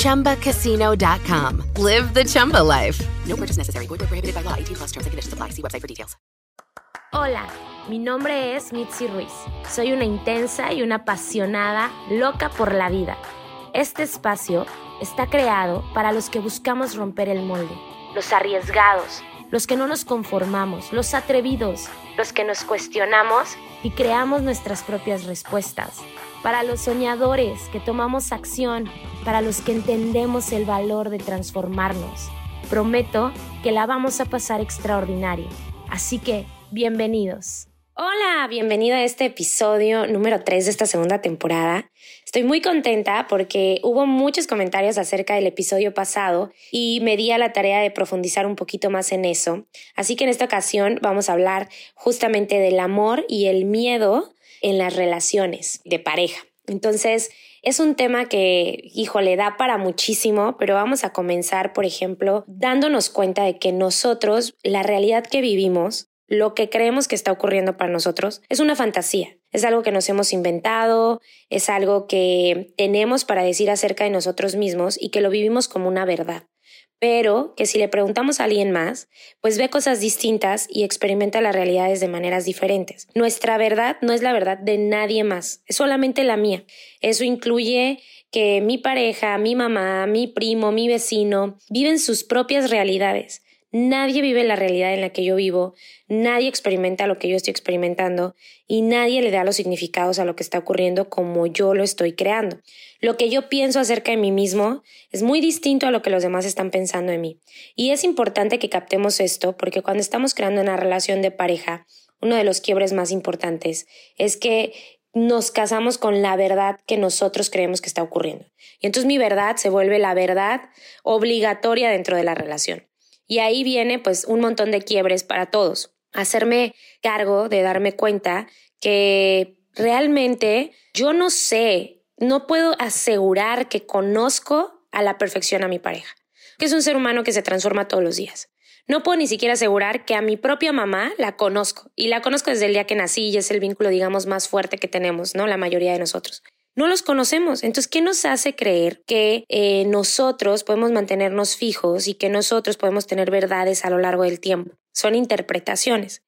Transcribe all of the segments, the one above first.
ChumbaCasino.com. Live the Chumba life. No purchase necessary. Void prohibited by law. 18 plus terms and conditions apply. See website for details. Hola, mi nombre es Mitzi Ruiz. Soy una intensa y una apasionada loca por la vida. Este espacio está creado para los que buscamos romper el molde, los arriesgados, los que no nos conformamos, los atrevidos, los que nos cuestionamos y creamos nuestras propias respuestas, para los soñadores que tomamos acción, para los que entendemos el valor de transformarnos. Prometo que la vamos a pasar extraordinario. Así que, bienvenidos. Hola, bienvenido a este episodio número 3 de esta segunda temporada. Estoy muy contenta porque hubo muchos comentarios acerca del episodio pasado y me di a la tarea de profundizar un poquito más en eso. Así que en esta ocasión vamos a hablar justamente del amor y el miedo en las relaciones de pareja. Entonces, es un tema que, hijo, le da para muchísimo, pero vamos a comenzar, por ejemplo, dándonos cuenta de que nosotros, la realidad que vivimos, lo que creemos que está ocurriendo para nosotros es una fantasía. Es algo que nos hemos inventado, es algo que tenemos para decir acerca de nosotros mismos y que lo vivimos como una verdad. Pero que si le preguntamos a alguien más, pues ve cosas distintas y experimenta las realidades de maneras diferentes. Nuestra verdad no es la verdad de nadie más, es solamente la mía. Eso incluye que mi pareja, mi mamá, mi primo, mi vecino viven sus propias realidades. Nadie vive la realidad en la que yo vivo, nadie experimenta lo que yo estoy experimentando y nadie le da los significados a lo que está ocurriendo como yo lo estoy creando. Lo que yo pienso acerca de mí mismo es muy distinto a lo que los demás están pensando de mí. Y es importante que captemos esto porque cuando estamos creando una relación de pareja, uno de los quiebres más importantes es que nos casamos con la verdad que nosotros creemos que está ocurriendo. Y entonces mi verdad se vuelve la verdad obligatoria dentro de la relación. Y ahí viene pues un montón de quiebres para todos. Hacerme cargo de darme cuenta que realmente yo no sé, no puedo asegurar que conozco a la perfección a mi pareja, que es un ser humano que se transforma todos los días. No puedo ni siquiera asegurar que a mi propia mamá la conozco y la conozco desde el día que nací y es el vínculo, digamos, más fuerte que tenemos, ¿no? La mayoría de nosotros no los conocemos. Entonces, ¿qué nos hace creer que eh, nosotros podemos mantenernos fijos y que nosotros podemos tener verdades a lo largo del tiempo? Son interpretaciones.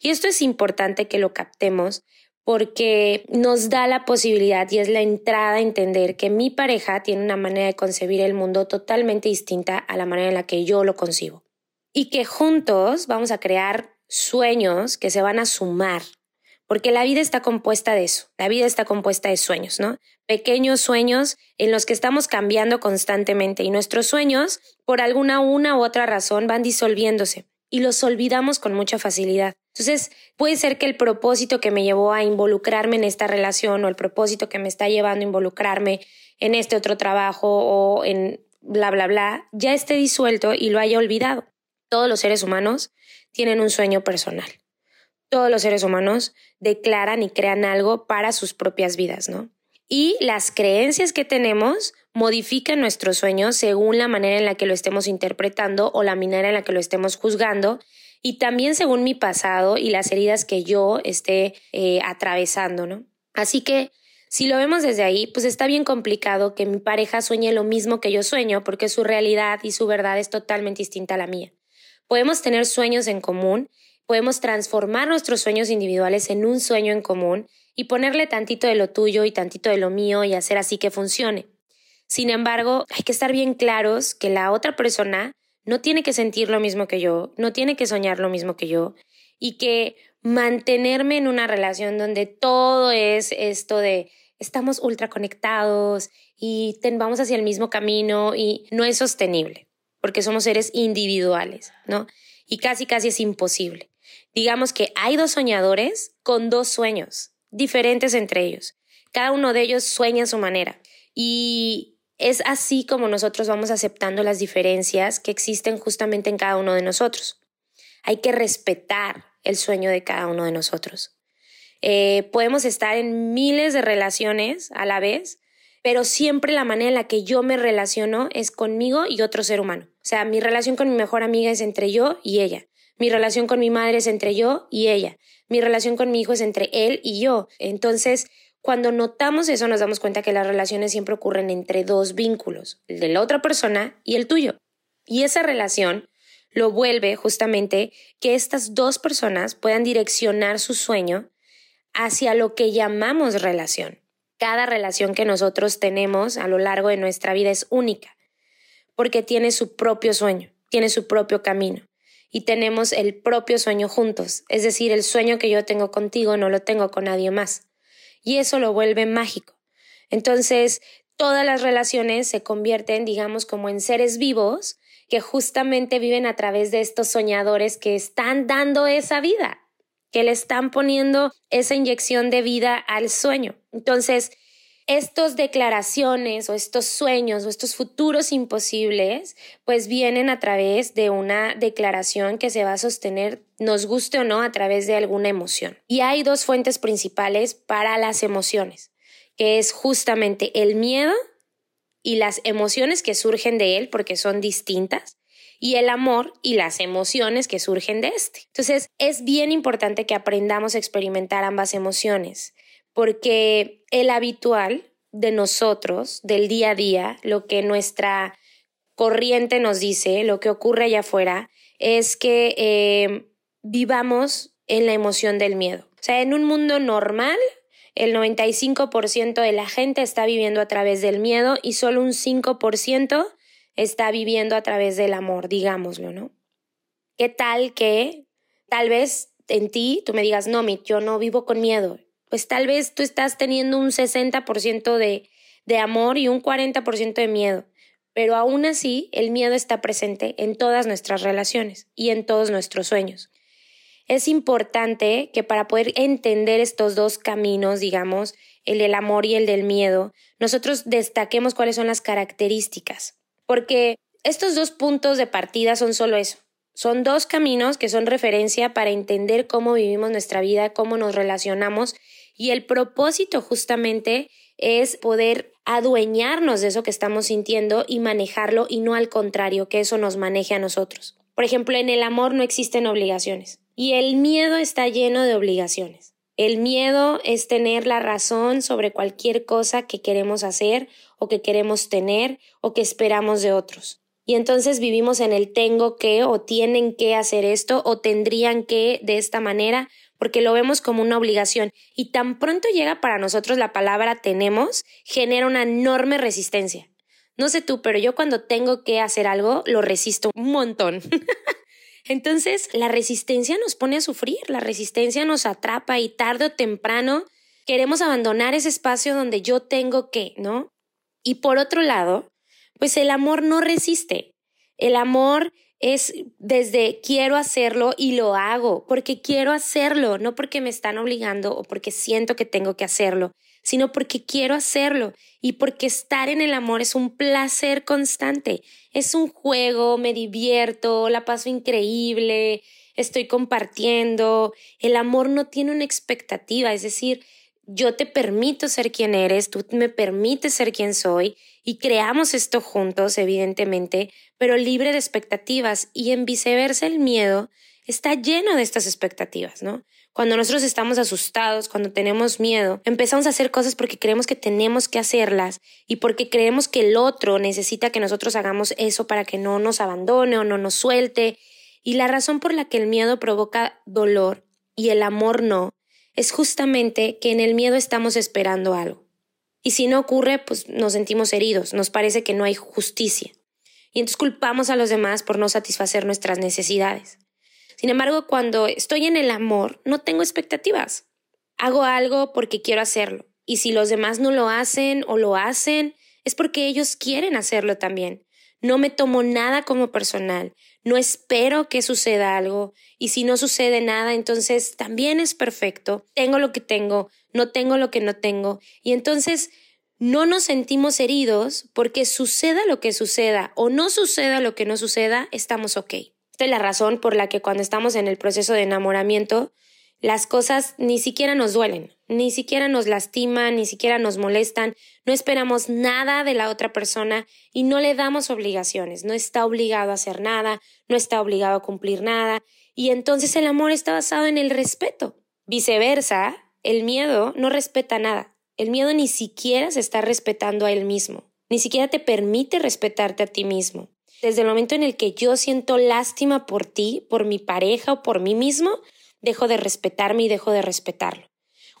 Y esto es importante que lo captemos porque nos da la posibilidad y es la entrada a entender que mi pareja tiene una manera de concebir el mundo totalmente distinta a la manera en la que yo lo concibo. Y que juntos vamos a crear sueños que se van a sumar porque la vida está compuesta de eso, la vida está compuesta de sueños, ¿no? Pequeños sueños en los que estamos cambiando constantemente y nuestros sueños, por alguna una u otra razón, van disolviéndose y los olvidamos con mucha facilidad. Entonces, puede ser que el propósito que me llevó a involucrarme en esta relación o el propósito que me está llevando a involucrarme en este otro trabajo o en bla, bla, bla, ya esté disuelto y lo haya olvidado. Todos los seres humanos tienen un sueño personal todos los seres humanos declaran y crean algo para sus propias vidas, ¿no? Y las creencias que tenemos modifican nuestros sueños según la manera en la que lo estemos interpretando o la manera en la que lo estemos juzgando y también según mi pasado y las heridas que yo esté eh, atravesando, ¿no? Así que si lo vemos desde ahí, pues está bien complicado que mi pareja sueñe lo mismo que yo sueño porque su realidad y su verdad es totalmente distinta a la mía. Podemos tener sueños en común podemos transformar nuestros sueños individuales en un sueño en común y ponerle tantito de lo tuyo y tantito de lo mío y hacer así que funcione. Sin embargo, hay que estar bien claros que la otra persona no tiene que sentir lo mismo que yo, no tiene que soñar lo mismo que yo y que mantenerme en una relación donde todo es esto de estamos ultra conectados y vamos hacia el mismo camino y no es sostenible porque somos seres individuales, ¿no? Y casi, casi es imposible. Digamos que hay dos soñadores con dos sueños diferentes entre ellos. Cada uno de ellos sueña a su manera. Y es así como nosotros vamos aceptando las diferencias que existen justamente en cada uno de nosotros. Hay que respetar el sueño de cada uno de nosotros. Eh, podemos estar en miles de relaciones a la vez, pero siempre la manera en la que yo me relaciono es conmigo y otro ser humano. O sea, mi relación con mi mejor amiga es entre yo y ella. Mi relación con mi madre es entre yo y ella. Mi relación con mi hijo es entre él y yo. Entonces, cuando notamos eso, nos damos cuenta que las relaciones siempre ocurren entre dos vínculos, el de la otra persona y el tuyo. Y esa relación lo vuelve justamente que estas dos personas puedan direccionar su sueño hacia lo que llamamos relación. Cada relación que nosotros tenemos a lo largo de nuestra vida es única, porque tiene su propio sueño, tiene su propio camino y tenemos el propio sueño juntos, es decir, el sueño que yo tengo contigo no lo tengo con nadie más. Y eso lo vuelve mágico. Entonces, todas las relaciones se convierten, digamos, como en seres vivos que justamente viven a través de estos soñadores que están dando esa vida, que le están poniendo esa inyección de vida al sueño. Entonces, estas declaraciones o estos sueños o estos futuros imposibles, pues vienen a través de una declaración que se va a sostener, nos guste o no, a través de alguna emoción. Y hay dos fuentes principales para las emociones, que es justamente el miedo y las emociones que surgen de él, porque son distintas, y el amor y las emociones que surgen de este. Entonces, es bien importante que aprendamos a experimentar ambas emociones porque el habitual de nosotros, del día a día, lo que nuestra corriente nos dice, lo que ocurre allá afuera, es que eh, vivamos en la emoción del miedo. O sea, en un mundo normal, el 95% de la gente está viviendo a través del miedo y solo un 5% está viviendo a través del amor, digámoslo, ¿no? ¿Qué tal que tal vez en ti tú me digas, no, yo no vivo con miedo, pues tal vez tú estás teniendo un 60% de, de amor y un 40% de miedo, pero aún así el miedo está presente en todas nuestras relaciones y en todos nuestros sueños. Es importante que para poder entender estos dos caminos, digamos, el del amor y el del miedo, nosotros destaquemos cuáles son las características, porque estos dos puntos de partida son solo eso, son dos caminos que son referencia para entender cómo vivimos nuestra vida, cómo nos relacionamos y el propósito justamente es poder adueñarnos de eso que estamos sintiendo y manejarlo y no al contrario, que eso nos maneje a nosotros. Por ejemplo, en el amor no existen obligaciones y el miedo está lleno de obligaciones. El miedo es tener la razón sobre cualquier cosa que queremos hacer o que queremos tener o que esperamos de otros. Y entonces vivimos en el tengo que o tienen que hacer esto o tendrían que de esta manera porque lo vemos como una obligación y tan pronto llega para nosotros la palabra tenemos, genera una enorme resistencia. No sé tú, pero yo cuando tengo que hacer algo lo resisto un montón. Entonces, la resistencia nos pone a sufrir, la resistencia nos atrapa y tarde o temprano queremos abandonar ese espacio donde yo tengo que, ¿no? Y por otro lado, pues el amor no resiste. El amor es desde quiero hacerlo y lo hago, porque quiero hacerlo, no porque me están obligando o porque siento que tengo que hacerlo, sino porque quiero hacerlo. Y porque estar en el amor es un placer constante, es un juego, me divierto, la paso increíble, estoy compartiendo, el amor no tiene una expectativa, es decir, yo te permito ser quien eres, tú me permites ser quien soy y creamos esto juntos, evidentemente, pero libre de expectativas y en viceversa el miedo está lleno de estas expectativas, ¿no? Cuando nosotros estamos asustados, cuando tenemos miedo, empezamos a hacer cosas porque creemos que tenemos que hacerlas y porque creemos que el otro necesita que nosotros hagamos eso para que no nos abandone o no nos suelte. Y la razón por la que el miedo provoca dolor y el amor no es justamente que en el miedo estamos esperando algo. Y si no ocurre, pues nos sentimos heridos, nos parece que no hay justicia. Y entonces culpamos a los demás por no satisfacer nuestras necesidades. Sin embargo, cuando estoy en el amor, no tengo expectativas. Hago algo porque quiero hacerlo. Y si los demás no lo hacen o lo hacen, es porque ellos quieren hacerlo también. No me tomo nada como personal, no espero que suceda algo y si no sucede nada, entonces también es perfecto. Tengo lo que tengo, no tengo lo que no tengo y entonces no nos sentimos heridos porque suceda lo que suceda o no suceda lo que no suceda, estamos ok. Esta es la razón por la que cuando estamos en el proceso de enamoramiento, las cosas ni siquiera nos duelen, ni siquiera nos lastiman, ni siquiera nos molestan, no esperamos nada de la otra persona y no le damos obligaciones, no está obligado a hacer nada, no está obligado a cumplir nada, y entonces el amor está basado en el respeto. Viceversa, el miedo no respeta nada, el miedo ni siquiera se está respetando a él mismo, ni siquiera te permite respetarte a ti mismo. Desde el momento en el que yo siento lástima por ti, por mi pareja o por mí mismo, dejo de respetarme y dejo de respetarlo.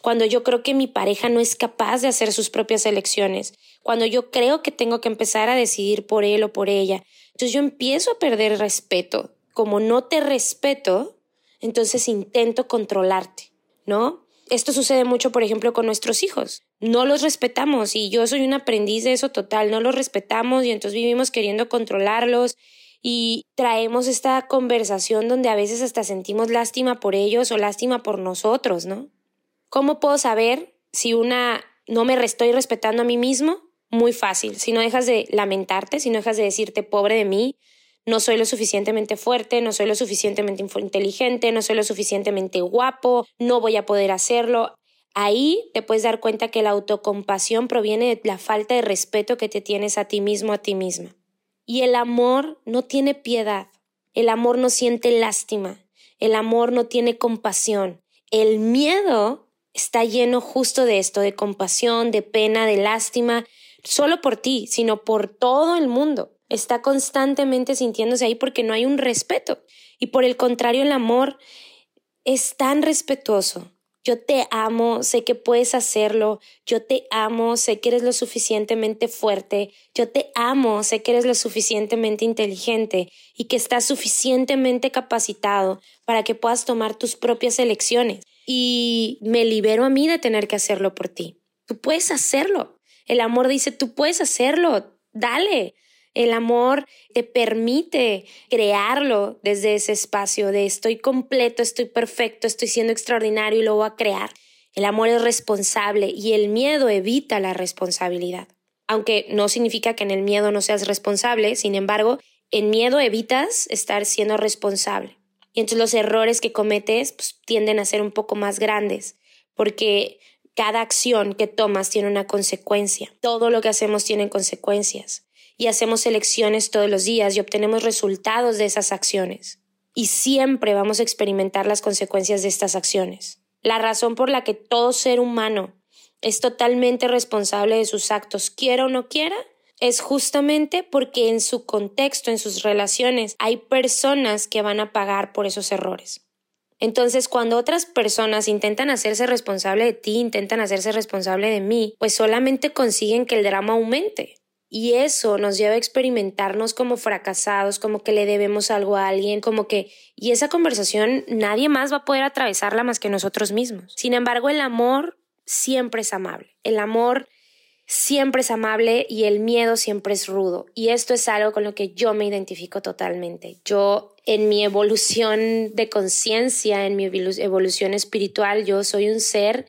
Cuando yo creo que mi pareja no es capaz de hacer sus propias elecciones, cuando yo creo que tengo que empezar a decidir por él o por ella, entonces yo empiezo a perder respeto. Como no te respeto, entonces intento controlarte, ¿no? Esto sucede mucho, por ejemplo, con nuestros hijos. No los respetamos y yo soy un aprendiz de eso total, no los respetamos y entonces vivimos queriendo controlarlos y traemos esta conversación donde a veces hasta sentimos lástima por ellos o lástima por nosotros, ¿no? ¿Cómo puedo saber si una no me estoy respetando a mí mismo? Muy fácil. Si no dejas de lamentarte, si no dejas de decirte pobre de mí, no soy lo suficientemente fuerte, no soy lo suficientemente inteligente, no soy lo suficientemente guapo, no voy a poder hacerlo. Ahí te puedes dar cuenta que la autocompasión proviene de la falta de respeto que te tienes a ti mismo, a ti misma. Y el amor no tiene piedad, el amor no siente lástima, el amor no tiene compasión. El miedo está lleno justo de esto, de compasión, de pena, de lástima, solo por ti, sino por todo el mundo. Está constantemente sintiéndose ahí porque no hay un respeto. Y por el contrario, el amor es tan respetuoso, yo te amo, sé que puedes hacerlo, yo te amo, sé que eres lo suficientemente fuerte, yo te amo, sé que eres lo suficientemente inteligente y que estás suficientemente capacitado para que puedas tomar tus propias elecciones. Y me libero a mí de tener que hacerlo por ti. Tú puedes hacerlo. El amor dice, tú puedes hacerlo, dale. El amor te permite crearlo desde ese espacio de estoy completo, estoy perfecto, estoy siendo extraordinario y lo voy a crear. El amor es responsable y el miedo evita la responsabilidad. Aunque no significa que en el miedo no seas responsable, sin embargo, en miedo evitas estar siendo responsable. Y entonces los errores que cometes pues, tienden a ser un poco más grandes, porque cada acción que tomas tiene una consecuencia. Todo lo que hacemos tiene consecuencias y hacemos elecciones todos los días y obtenemos resultados de esas acciones. Y siempre vamos a experimentar las consecuencias de estas acciones. La razón por la que todo ser humano es totalmente responsable de sus actos, quiera o no quiera, es justamente porque en su contexto, en sus relaciones, hay personas que van a pagar por esos errores. Entonces, cuando otras personas intentan hacerse responsable de ti, intentan hacerse responsable de mí, pues solamente consiguen que el drama aumente. Y eso nos lleva a experimentarnos como fracasados, como que le debemos algo a alguien, como que... Y esa conversación nadie más va a poder atravesarla más que nosotros mismos. Sin embargo, el amor siempre es amable. El amor siempre es amable y el miedo siempre es rudo. Y esto es algo con lo que yo me identifico totalmente. Yo en mi evolución de conciencia, en mi evolución espiritual, yo soy un ser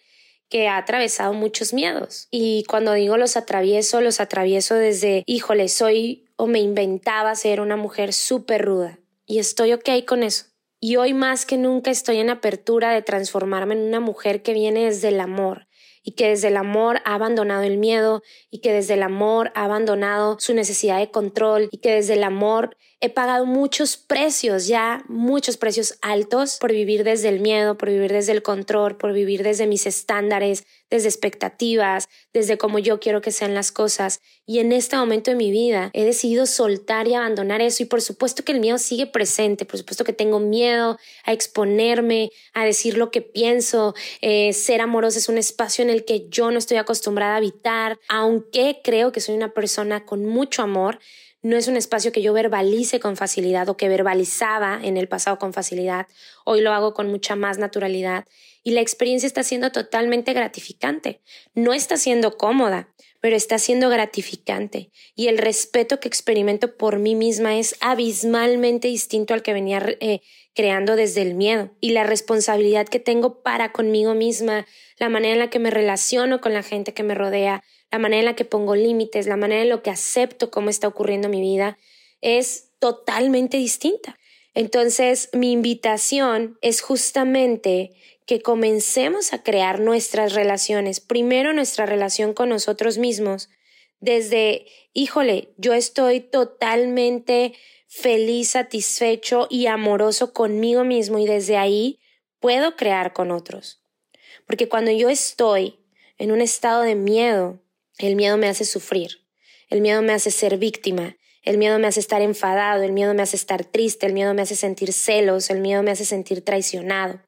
que ha atravesado muchos miedos. Y cuando digo los atravieso, los atravieso desde, híjole, soy o me inventaba ser una mujer súper ruda. Y estoy ok con eso. Y hoy más que nunca estoy en apertura de transformarme en una mujer que viene desde el amor, y que desde el amor ha abandonado el miedo y que desde el amor ha abandonado su necesidad de control y que desde el amor he pagado muchos precios ya, muchos precios altos por vivir desde el miedo, por vivir desde el control, por vivir desde mis estándares, desde expectativas, desde cómo yo quiero que sean las cosas. Y en este momento de mi vida he decidido soltar y abandonar eso. Y por supuesto que el miedo sigue presente, por supuesto que tengo miedo a exponerme, a decir lo que pienso. Eh, ser amorosa es un espacio en el que yo no estoy acostumbrada a habitar, aunque creo que soy una persona con mucho amor no es un espacio que yo verbalice con facilidad o que verbalizaba en el pasado con facilidad. Hoy lo hago con mucha más naturalidad y la experiencia está siendo totalmente gratificante. No está siendo cómoda, pero está siendo gratificante y el respeto que experimento por mí misma es abismalmente distinto al que venía eh, creando desde el miedo y la responsabilidad que tengo para conmigo misma, la manera en la que me relaciono con la gente que me rodea, la manera en la que pongo límites, la manera en la que acepto cómo está ocurriendo mi vida, es totalmente distinta. Entonces, mi invitación es justamente que comencemos a crear nuestras relaciones, primero nuestra relación con nosotros mismos, desde, híjole, yo estoy totalmente feliz, satisfecho y amoroso conmigo mismo y desde ahí puedo crear con otros. Porque cuando yo estoy en un estado de miedo, el miedo me hace sufrir, el miedo me hace ser víctima, el miedo me hace estar enfadado, el miedo me hace estar triste, el miedo me hace sentir celos, el miedo me hace sentir traicionado.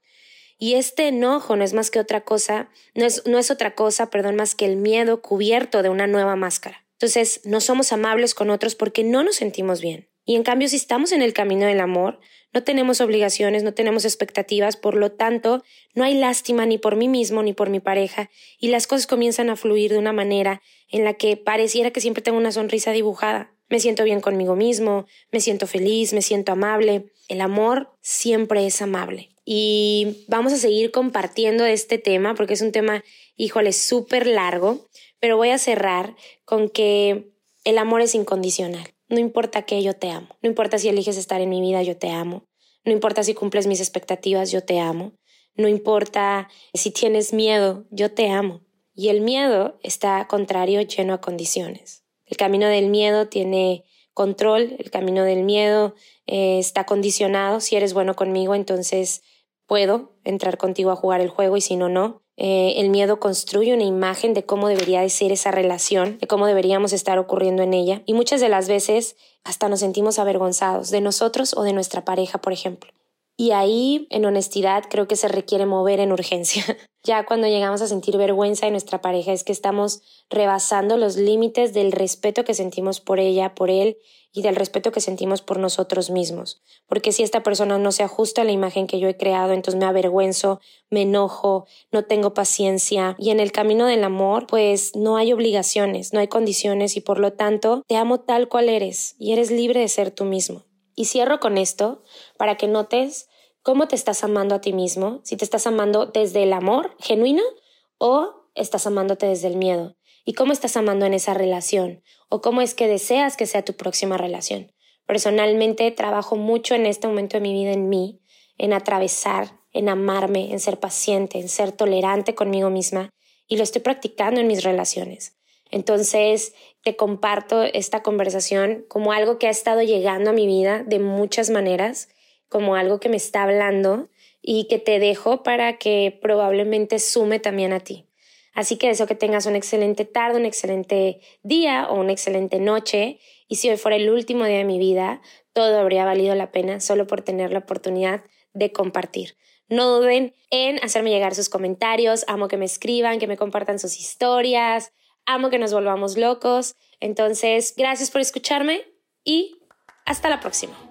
Y este enojo no es más que otra cosa, no es, no es otra cosa, perdón, más que el miedo cubierto de una nueva máscara. Entonces, no somos amables con otros porque no nos sentimos bien. Y en cambio, si estamos en el camino del amor, no tenemos obligaciones, no tenemos expectativas, por lo tanto, no hay lástima ni por mí mismo ni por mi pareja, y las cosas comienzan a fluir de una manera en la que pareciera que siempre tengo una sonrisa dibujada. Me siento bien conmigo mismo, me siento feliz, me siento amable. El amor siempre es amable y vamos a seguir compartiendo este tema porque es un tema, híjole, súper largo, pero voy a cerrar con que el amor es incondicional. No importa que yo te amo, no importa si eliges estar en mi vida, yo te amo, no importa si cumples mis expectativas, yo te amo, no importa si tienes miedo, yo te amo. Y el miedo está contrario, lleno a condiciones. El camino del miedo tiene control, el camino del miedo eh, está condicionado. Si eres bueno conmigo, entonces puedo entrar contigo a jugar el juego y si no, no. Eh, el miedo construye una imagen de cómo debería de ser esa relación, de cómo deberíamos estar ocurriendo en ella y muchas de las veces hasta nos sentimos avergonzados de nosotros o de nuestra pareja, por ejemplo. Y ahí, en honestidad, creo que se requiere mover en urgencia. ya cuando llegamos a sentir vergüenza de nuestra pareja es que estamos rebasando los límites del respeto que sentimos por ella, por él y del respeto que sentimos por nosotros mismos. Porque si esta persona no se ajusta a la imagen que yo he creado, entonces me avergüenzo, me enojo, no tengo paciencia. Y en el camino del amor, pues no hay obligaciones, no hay condiciones y por lo tanto te amo tal cual eres y eres libre de ser tú mismo. Y cierro con esto para que notes cómo te estás amando a ti mismo, si te estás amando desde el amor genuino o estás amándote desde el miedo y cómo estás amando en esa relación o cómo es que deseas que sea tu próxima relación. Personalmente trabajo mucho en este momento de mi vida en mí, en atravesar, en amarme, en ser paciente, en ser tolerante conmigo misma y lo estoy practicando en mis relaciones. Entonces, te comparto esta conversación como algo que ha estado llegando a mi vida de muchas maneras, como algo que me está hablando y que te dejo para que probablemente sume también a ti. Así que deseo que tengas una excelente tarde, un excelente día o una excelente noche. Y si hoy fuera el último día de mi vida, todo habría valido la pena solo por tener la oportunidad de compartir. No duden en hacerme llegar sus comentarios. Amo que me escriban, que me compartan sus historias. Amo que nos volvamos locos. Entonces, gracias por escucharme y hasta la próxima.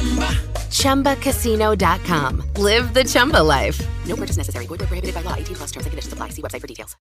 ChumbaCasino.com. Live the Chumba life. No purchase necessary. Void prohibited by law. 18 plus terms and conditions apply. See website for details.